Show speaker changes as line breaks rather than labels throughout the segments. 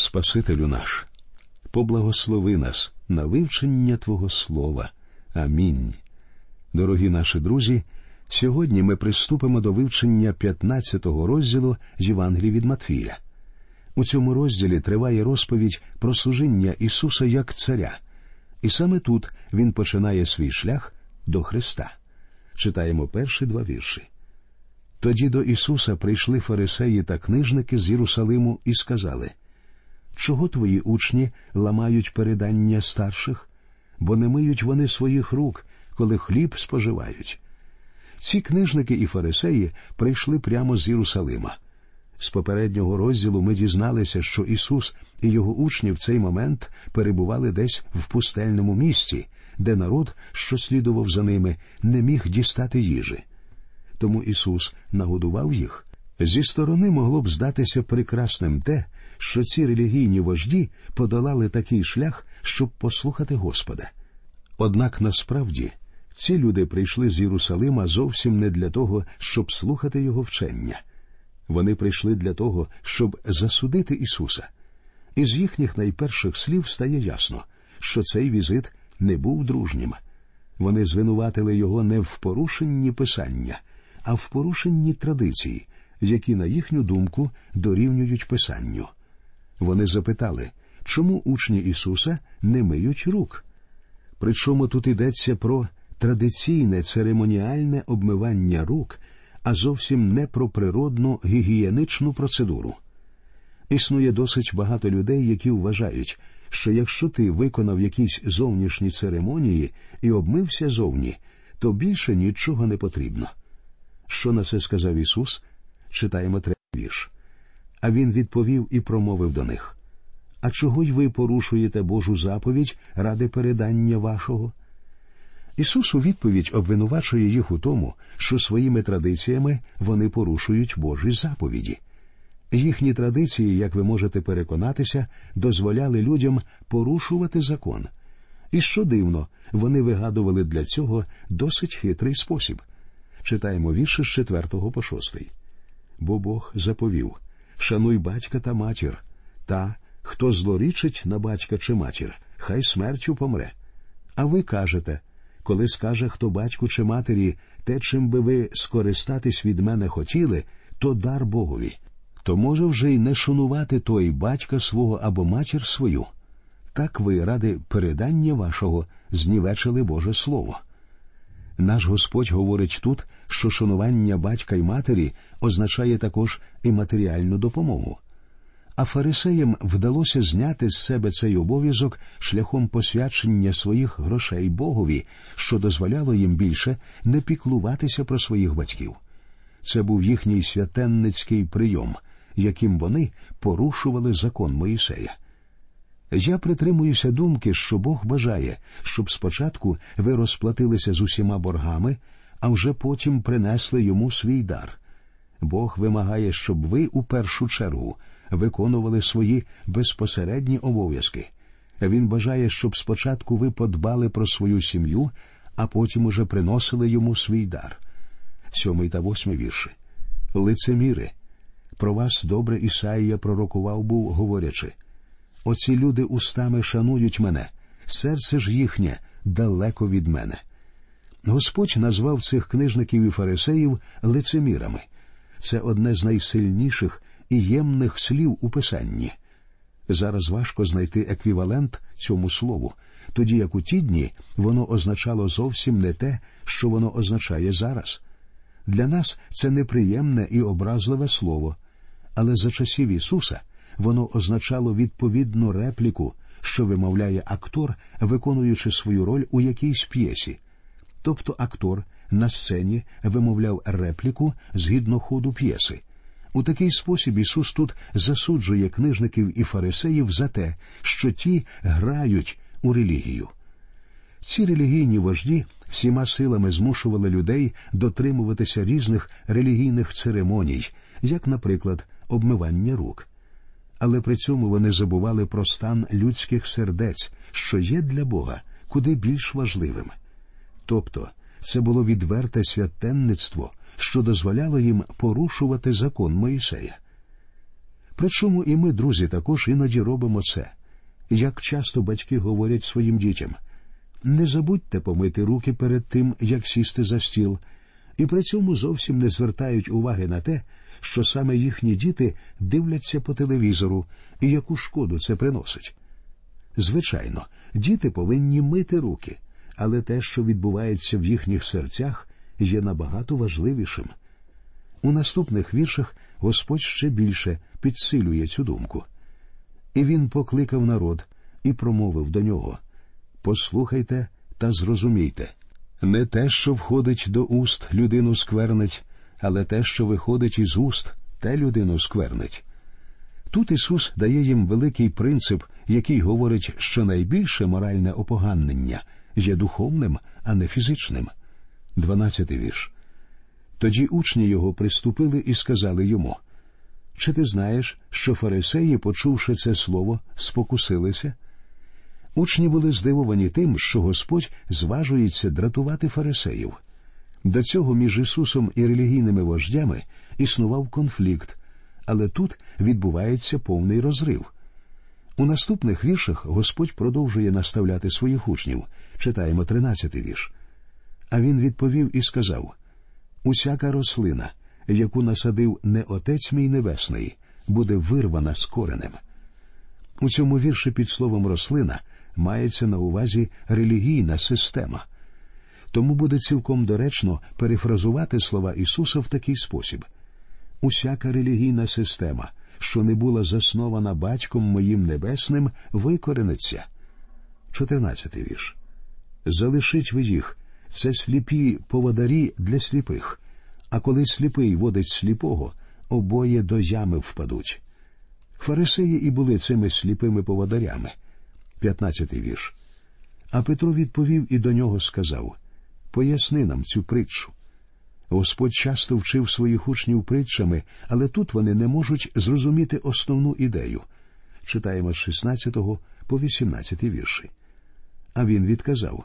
Спасителю наш, поблагослови нас на вивчення Твого Слова. Амінь. Дорогі наші друзі. Сьогодні ми приступимо до вивчення 15-го розділу з Євангелії від Матвія. У цьому розділі триває розповідь про служіння Ісуса як Царя, і саме тут Він починає свій шлях до Христа. Читаємо перші два вірші. Тоді до Ісуса прийшли фарисеї та книжники з Єрусалиму і сказали Чого твої учні ламають передання старших? Бо не миють вони своїх рук, коли хліб споживають. Ці книжники і фарисеї прийшли прямо з Єрусалима. З попереднього розділу ми дізналися, що Ісус і його учні в цей момент перебували десь в пустельному місці, де народ, що слідував за ними, не міг дістати їжі. Тому Ісус нагодував їх. Зі сторони могло б здатися прекрасним те, що ці релігійні вожді подолали такий шлях, щоб послухати Господа. Однак насправді ці люди прийшли з Єрусалима зовсім не для того, щоб слухати його вчення. Вони прийшли для того, щоб засудити Ісуса. Із їхніх найперших слів стає ясно, що цей візит не був дружнім. Вони звинуватили його не в порушенні писання, а в порушенні традиції, які, на їхню думку, дорівнюють писанню. Вони запитали, чому учні Ісуса не миють рук. Причому тут йдеться про традиційне церемоніальне обмивання рук, а зовсім не про природну гігієничну процедуру. Існує досить багато людей, які вважають, що якщо ти виконав якісь зовнішні церемонії і обмився зовні, то більше нічого не потрібно. Що на це сказав Ісус? Читаємо третій вірш. А він відповів і промовив до них А чого й ви порушуєте Божу заповідь ради передання вашого? Ісус у відповідь обвинувачує їх у тому, що своїми традиціями вони порушують Божі заповіді. Їхні традиції, як ви можете переконатися, дозволяли людям порушувати закон. І що дивно, вони вигадували для цього досить хитрий спосіб. Читаємо вірші з 4 по 6. Бо Бог заповів Шануй батька та матір, та хто злорічить на батька чи матір, хай смертю помре. А ви кажете коли скаже хто батьку чи матері те, чим би ви скористатись від мене хотіли, то дар Богові. То може вже й не шанувати той батька свого або матір свою. Так ви ради передання вашого знівечили Боже Слово. Наш Господь говорить тут, що шанування батька й матері означає також і матеріальну допомогу а фарисеям вдалося зняти з себе цей обов'язок шляхом посвячення своїх грошей Богові, що дозволяло їм більше не піклуватися про своїх батьків. Це був їхній святенницький прийом, яким вони порушували закон Моїсея. Я притримуюся думки, що Бог бажає, щоб спочатку ви розплатилися з усіма боргами, а вже потім принесли йому свій дар. Бог вимагає, щоб ви у першу чергу виконували свої безпосередні обов'язки. Він бажає, щоб спочатку ви подбали про свою сім'ю, а потім уже приносили йому свій дар. Сьомий та восьмий вірші. Лицеміри. Про вас добре Ісаїя пророкував був, говорячи Оці люди устами шанують мене, серце ж їхнє далеко від мене. Господь назвав цих книжників і фарисеїв лицемірами. Це одне з найсильніших і ємних слів у писанні. Зараз важко знайти еквівалент цьому слову, тоді як у ті дні воно означало зовсім не те, що воно означає зараз. Для нас це неприємне і образливе слово, але за часів Ісуса воно означало відповідну репліку, що вимовляє актор, виконуючи свою роль у якійсь п'єсі. Тобто актор на сцені вимовляв репліку згідно ходу п'єси. У такий спосіб Ісус тут засуджує книжників і фарисеїв за те, що ті грають у релігію. Ці релігійні вожді всіма силами змушували людей дотримуватися різних релігійних церемоній, як, наприклад, обмивання рук. Але при цьому вони забували про стан людських сердець, що є для Бога куди більш важливим. Тобто це було відверте святенництво, що дозволяло їм порушувати закон Моїсея. Причому і ми, друзі, також іноді робимо це. Як часто батьки говорять своїм дітям не забудьте помити руки перед тим, як сісти за стіл, і при цьому зовсім не звертають уваги на те, що саме їхні діти дивляться по телевізору і яку шкоду це приносить. Звичайно, діти повинні мити руки, але те, що відбувається в їхніх серцях, є набагато важливішим. У наступних віршах Господь ще більше підсилює цю думку. І він покликав народ і промовив до нього Послухайте та зрозумійте не те, що входить до уст, людину сквернить, але те, що виходить із уст, те людину сквернить. Тут Ісус дає їм великий принцип, який говорить, що найбільше моральне опоганнення є духовним, а не фізичним. Дванадцятий вірш. Тоді учні його приступили і сказали йому Чи ти знаєш, що фарисеї, почувши це слово, спокусилися? Учні були здивовані тим, що Господь зважується дратувати фарисеїв. До цього між Ісусом і релігійними вождями існував конфлікт, але тут відбувається повний розрив. У наступних віршах Господь продовжує наставляти своїх учнів. Читаємо тринадцятий вірш. А він відповів і сказав Усяка рослина, яку насадив не Отець мій Небесний, буде вирвана з коренем. У цьому вірші під словом рослина мається на увазі релігійна система. Тому буде цілком доречно перефразувати слова Ісуса в такий спосіб усяка релігійна система, що не була заснована батьком моїм небесним, викорениться. 14 вірш. Залишить ви їх, це сліпі поводарі для сліпих, а коли сліпий водить сліпого, обоє до ями впадуть. Фарисеї і були цими сліпими поводарями. 15 вірш. А Петро відповів і до нього сказав Поясни нам цю притчу. Господь часто вчив своїх учнів притчами, але тут вони не можуть зрозуміти основну ідею. Читаємо з 16 по 18 вірші. А він відказав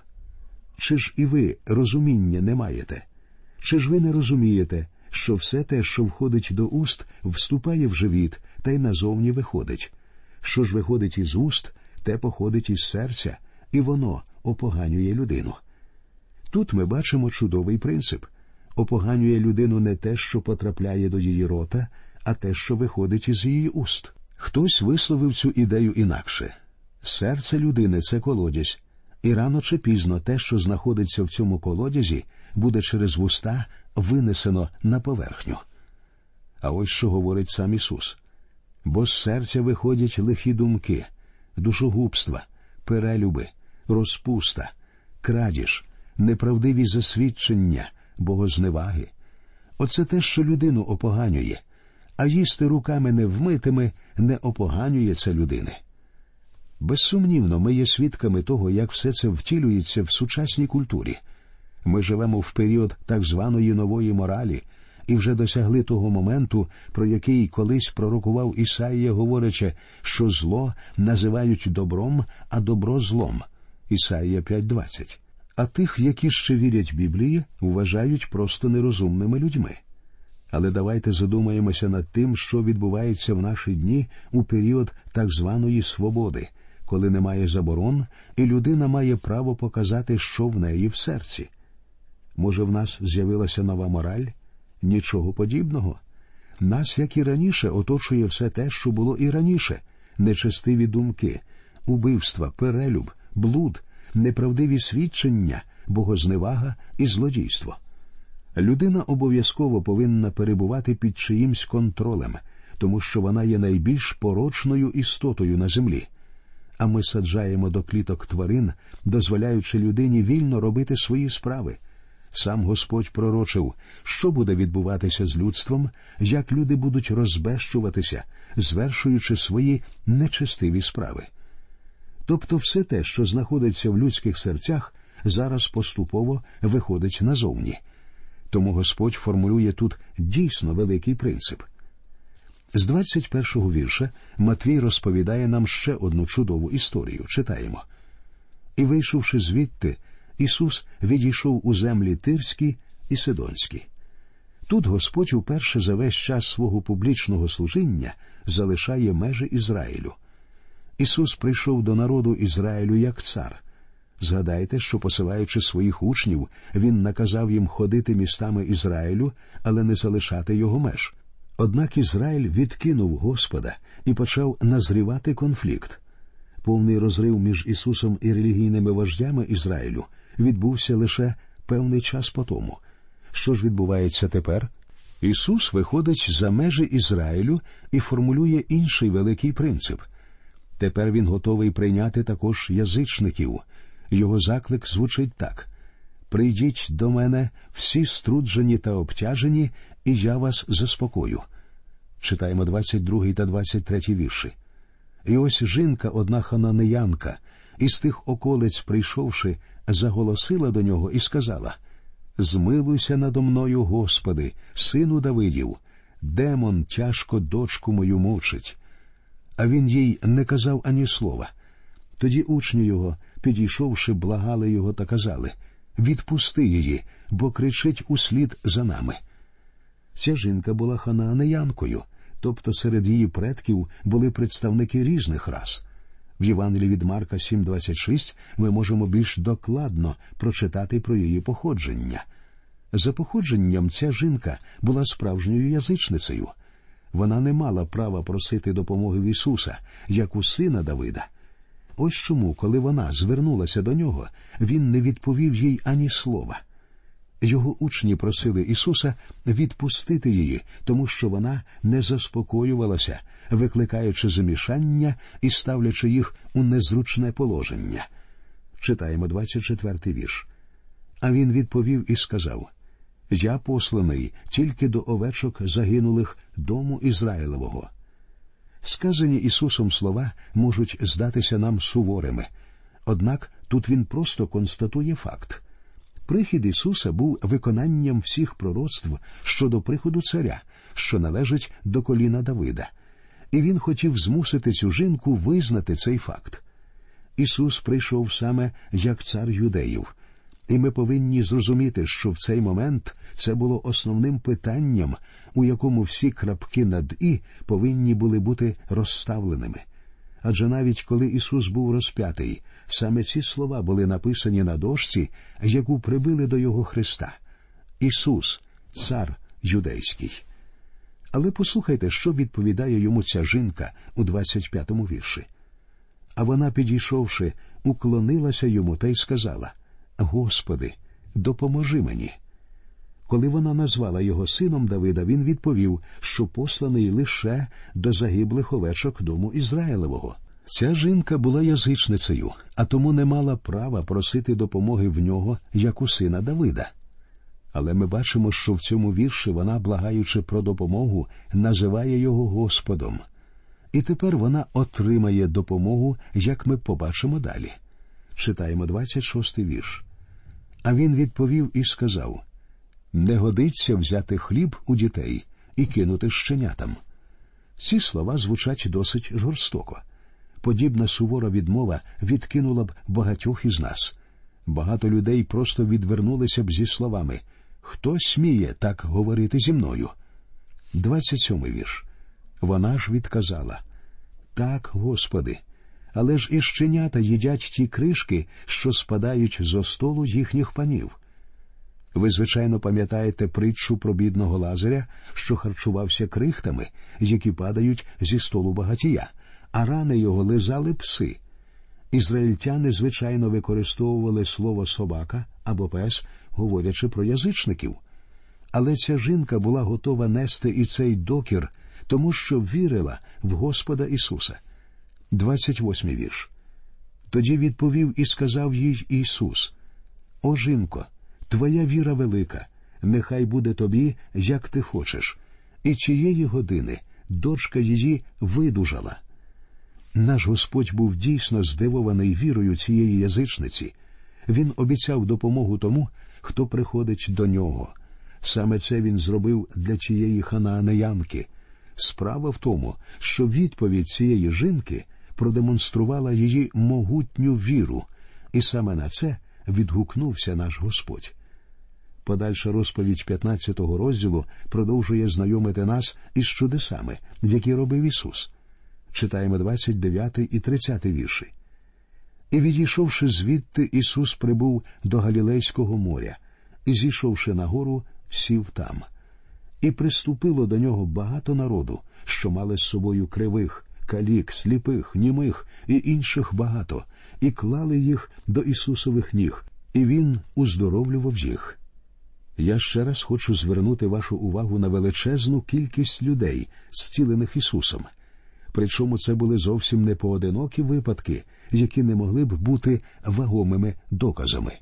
Чи ж і ви розуміння не маєте? Чи ж ви не розумієте, що все те, що входить до уст, вступає в живіт та й назовні виходить? Що ж виходить із уст, те походить із серця, і воно опоганює людину. Тут ми бачимо чудовий принцип опоганює людину не те, що потрапляє до її рота, а те, що виходить із її уст. Хтось висловив цю ідею інакше серце людини це колодязь, і рано чи пізно те, що знаходиться в цьому колодязі, буде через вуста винесено на поверхню. А ось що говорить сам Ісус бо з серця виходять лихі думки, душогубства, перелюби, розпуста, крадіж, неправдиві засвідчення, богозневаги. Оце те, що людину опоганює, а їсти руками невмитими не опоганює це людини. Безсумнівно, ми є свідками того, як все це втілюється в сучасній культурі. Ми живемо в період так званої нової моралі і вже досягли того моменту, про який колись пророкував Ісаїя, говорячи, що зло називають добром, а добро злом. Ісаїя 5.20 а тих, які ще вірять Біблії, вважають просто нерозумними людьми. Але давайте задумаємося над тим, що відбувається в наші дні у період так званої свободи, коли немає заборон, і людина має право показати, що в неї в серці. Може, в нас з'явилася нова мораль? Нічого подібного. Нас, як і раніше, оточує все те, що було і раніше нечестиві думки, убивства, перелюб, блуд, неправдиві свідчення, богозневага і злодійство. Людина обов'язково повинна перебувати під чиїмсь контролем, тому що вона є найбільш порочною істотою на землі. А ми саджаємо до кліток тварин, дозволяючи людині вільно робити свої справи. Сам Господь пророчив, що буде відбуватися з людством, як люди будуть розбещуватися, звершуючи свої нечестиві справи. Тобто все те, що знаходиться в людських серцях, зараз поступово виходить назовні. Тому Господь формулює тут дійсно великий принцип. З 21-го вірша Матвій розповідає нам ще одну чудову історію. Читаємо. І, вийшовши звідти, Ісус відійшов у землі Тирські і Сидонські. Тут Господь уперше за весь час свого публічного служіння залишає межі Ізраїлю. Ісус прийшов до народу Ізраїлю як цар. Згадайте, що, посилаючи своїх учнів, він наказав їм ходити містами Ізраїлю, але не залишати його меж. Однак Ізраїль відкинув Господа і почав назрівати конфлікт. Повний розрив між Ісусом і релігійними вождями Ізраїлю відбувся лише певний час по тому. Що ж відбувається тепер? Ісус виходить за межі Ізраїлю і формулює інший великий принцип. Тепер він готовий прийняти також язичників. Його заклик звучить так: Прийдіть до мене всі струджені та обтяжені, і я вас заспокою. Читаємо 22 та 23 вірші. І ось жінка, одна хананеянка, із тих околиць, прийшовши, заголосила до нього і сказала Змилуйся надо мною, Господи, сину Давидів, демон тяжко дочку мою мучить. А він їй не казав ані слова. Тоді учні його, підійшовши, благали його та казали Відпусти її, бо кричить услід за нами. Ця жінка була ханаанеянкою, тобто серед її предків були представники різних рас. В Євангелії від Марка 7.26 ми можемо більш докладно прочитати про її походження. За походженням ця жінка була справжньою язичницею. Вона не мала права просити допомоги в Ісуса, як у сина Давида. Ось чому, коли вона звернулася до нього, він не відповів їй ані слова. Його учні просили Ісуса відпустити її, тому що вона не заспокоювалася, викликаючи замішання і ставлячи їх у незручне положення. Читаємо 24-й вірш. А він відповів і сказав Я посланий тільки до овечок загинулих дому Ізраїлевого. Сказані Ісусом слова можуть здатися нам суворими, однак тут Він просто констатує факт. Прихід Ісуса був виконанням всіх пророцтв щодо приходу царя, що належить до коліна Давида, і він хотів змусити цю жінку визнати цей факт. Ісус прийшов саме як цар юдеїв, і ми повинні зрозуміти, що в цей момент це було основним питанням, у якому всі крапки над і повинні були бути розставленими. Адже навіть коли Ісус був розп'ятий, саме ці слова були написані на дошці, яку прибили до Його Христа Ісус, Цар Юдейський. Але послухайте, що відповідає йому ця жінка у 25-му вірші. А вона, підійшовши, уклонилася йому та й сказала Господи, допоможи мені. Коли вона назвала його сином Давида, він відповів, що посланий лише до загиблих овечок дому Ізраїлевого. Ця жінка була язичницею, а тому не мала права просити допомоги в нього, як у сина Давида. Але ми бачимо, що в цьому вірші вона, благаючи про допомогу, називає його Господом. І тепер вона отримає допомогу, як ми побачимо далі. Читаємо 26-й вірш. А він відповів і сказав не годиться взяти хліб у дітей і кинути щенятам. Ці слова звучать досить жорстоко. Подібна сувора відмова відкинула б багатьох із нас. Багато людей просто відвернулися б зі словами Хто сміє так говорити зі мною? 27 вірш. Вона ж відказала Так, Господи, але ж і щенята їдять ті кришки, що спадають зо столу їхніх панів. Ви, звичайно, пам'ятаєте притчу про бідного лазаря, що харчувався крихтами, які падають зі столу багатія, а рани його лизали пси. Ізраїльтяни, звичайно, використовували слово собака або пес, говорячи про язичників. Але ця жінка була готова нести і цей докір, тому що вірила в Господа Ісуса. 28 вірш. Тоді відповів і сказав їй Ісус: О жінко, Твоя віра велика, нехай буде тобі, як ти хочеш, і чиєї години дочка її видужала. Наш Господь був дійсно здивований вірою цієї язичниці. Він обіцяв допомогу тому, хто приходить до нього. Саме це він зробив для цієї ханаанеянки. Справа в тому, що відповідь цієї жінки продемонструвала її могутню віру, і саме на це відгукнувся наш Господь. Подальша розповідь 15 розділу продовжує знайомити нас із чудесами, які робив Ісус. Читаємо 29 і 30 вірші. І відійшовши звідти, Ісус прибув до Галілейського моря, і, зійшовши на гору, сів там. І приступило до нього багато народу, що мали з собою кривих, калік, сліпих, німих і інших багато, і клали їх до Ісусових ніг, і Він уздоровлював їх. Я ще раз хочу звернути вашу увагу на величезну кількість людей, зцілених Ісусом. Причому це були зовсім не поодинокі випадки, які не могли б бути вагомими доказами.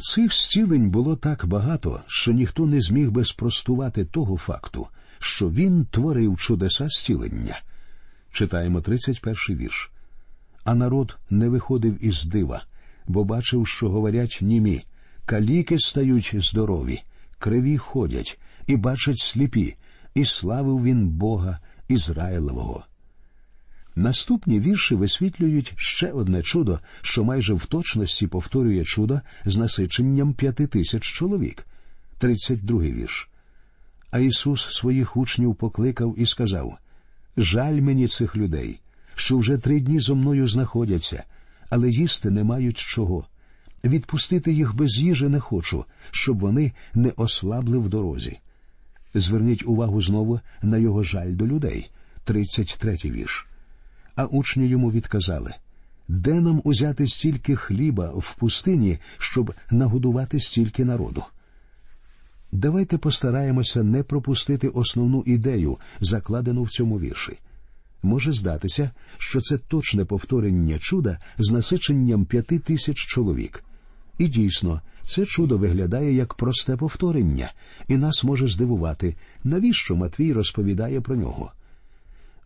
Цих зцілень було так багато, що ніхто не зміг би спростувати того факту, що він творив чудеса зцілення. Читаємо 31 вірш. А народ не виходив із дива, бо бачив, що говорять німі, каліки стають здорові, криві ходять, і бачать сліпі, і славив він Бога Ізраїлевого. Наступні вірші висвітлюють ще одне чудо, що майже в точності повторює чудо з насиченням п'яти тисяч чоловік. 32 вірш. А Ісус своїх учнів покликав і сказав: Жаль мені цих людей, що вже три дні зо мною знаходяться, але їсти не мають чого. Відпустити їх без їжі не хочу, щоб вони не ослабли в дорозі. Зверніть увагу знову на його жаль до людей. 33 вірш. А учні йому відказали де нам узяти стільки хліба в пустині, щоб нагодувати стільки народу? Давайте постараємося не пропустити основну ідею, закладену в цьому вірші. Може здатися, що це точне повторення чуда з насиченням п'яти тисяч чоловік. І дійсно, це чудо виглядає як просте повторення, і нас може здивувати, навіщо Матвій розповідає про нього.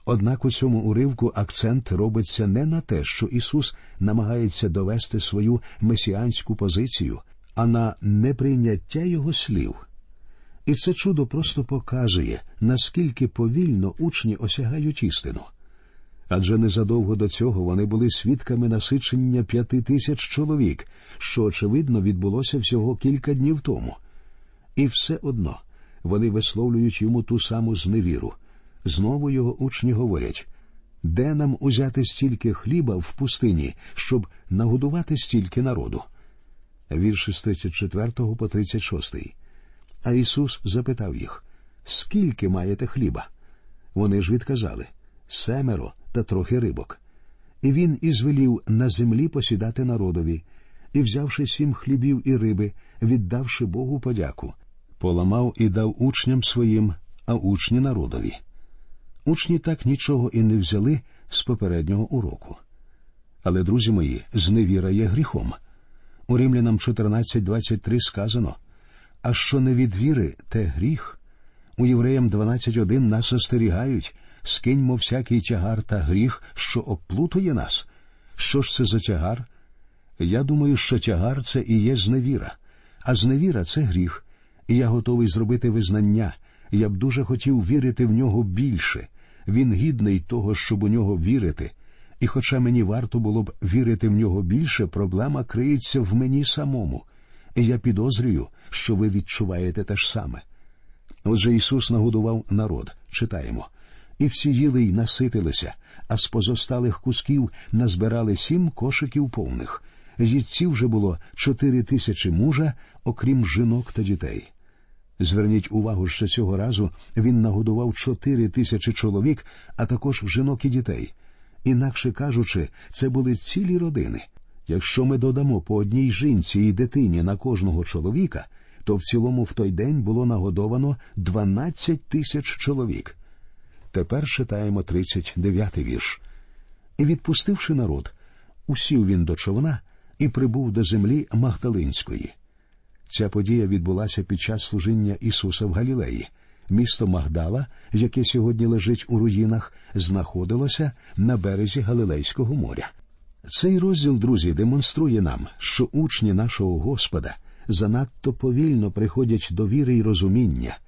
Однак у цьому уривку акцент робиться не на те, що Ісус намагається довести свою месіанську позицію, а на неприйняття Його слів. І це чудо просто показує, наскільки повільно учні осягають істину. Адже незадовго до цього вони були свідками насичення п'яти тисяч чоловік, що, очевидно, відбулося всього кілька днів тому. І все одно вони висловлюють йому ту саму зневіру. Знову його учні говорять де нам узяти стільки хліба в пустині, щоб нагодувати стільки народу? Вірші з 34 по 36. А Ісус запитав їх Скільки маєте хліба? Вони ж відказали семеро та трохи рибок. І він ізвелів на землі посідати народові, і, взявши сім хлібів і риби, віддавши Богу подяку, поламав і дав учням своїм, а учні народові. Учні так нічого і не взяли з попереднього уроку. Але, друзі мої, зневіра є гріхом. У Римлянам 14.23 сказано а що не від віри, те гріх. У Євреям 12.1 нас остерігають скиньмо всякий тягар та гріх, що оплутує нас. Що ж це за тягар? Я думаю, що тягар це і є зневіра, а зневіра це гріх, і я готовий зробити визнання. Я б дуже хотів вірити в нього більше. Він гідний того, щоб у нього вірити. І, хоча мені варто було б вірити в нього більше, проблема криється в мені самому. І я підозрюю, що ви відчуваєте те ж саме. Отже Ісус нагодував народ, читаємо, і всі їли й наситилися, а з позосталих кусків назбирали сім кошиків повних. Їдців вже було чотири тисячі мужа, окрім жінок та дітей. Зверніть увагу, що цього разу він нагодував чотири тисячі чоловік, а також жінок і дітей. Інакше кажучи, це були цілі родини. Якщо ми додамо по одній жінці і дитині на кожного чоловіка, то в цілому в той день було нагодовано 12 тисяч чоловік. Тепер читаємо 39-й вірш. І, відпустивши народ, усів він до човна і прибув до землі Магдалинської. Ця подія відбулася під час служіння Ісуса в Галілеї. Місто Магдала, яке сьогодні лежить у руїнах, знаходилося на березі Галилейського моря. Цей розділ, друзі, демонструє нам, що учні нашого Господа занадто повільно приходять до віри й розуміння,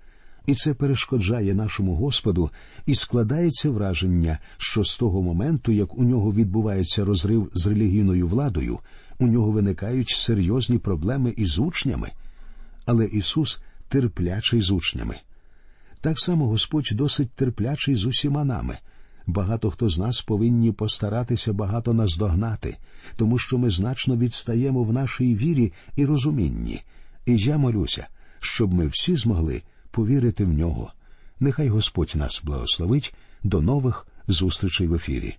і це перешкоджає нашому Господу і складається враження, що з того моменту, як у нього відбувається розрив з релігійною владою, у нього виникають серйозні проблеми із учнями. але Ісус терплячий з учнями. Так само Господь досить терплячий з усіма нами. Багато хто з нас повинні постаратися багато наздогнати, тому що ми значно відстаємо в нашій вірі і розумінні. І я молюся, щоб ми всі змогли повірити в нього. Нехай Господь нас благословить до нових зустрічей в ефірі.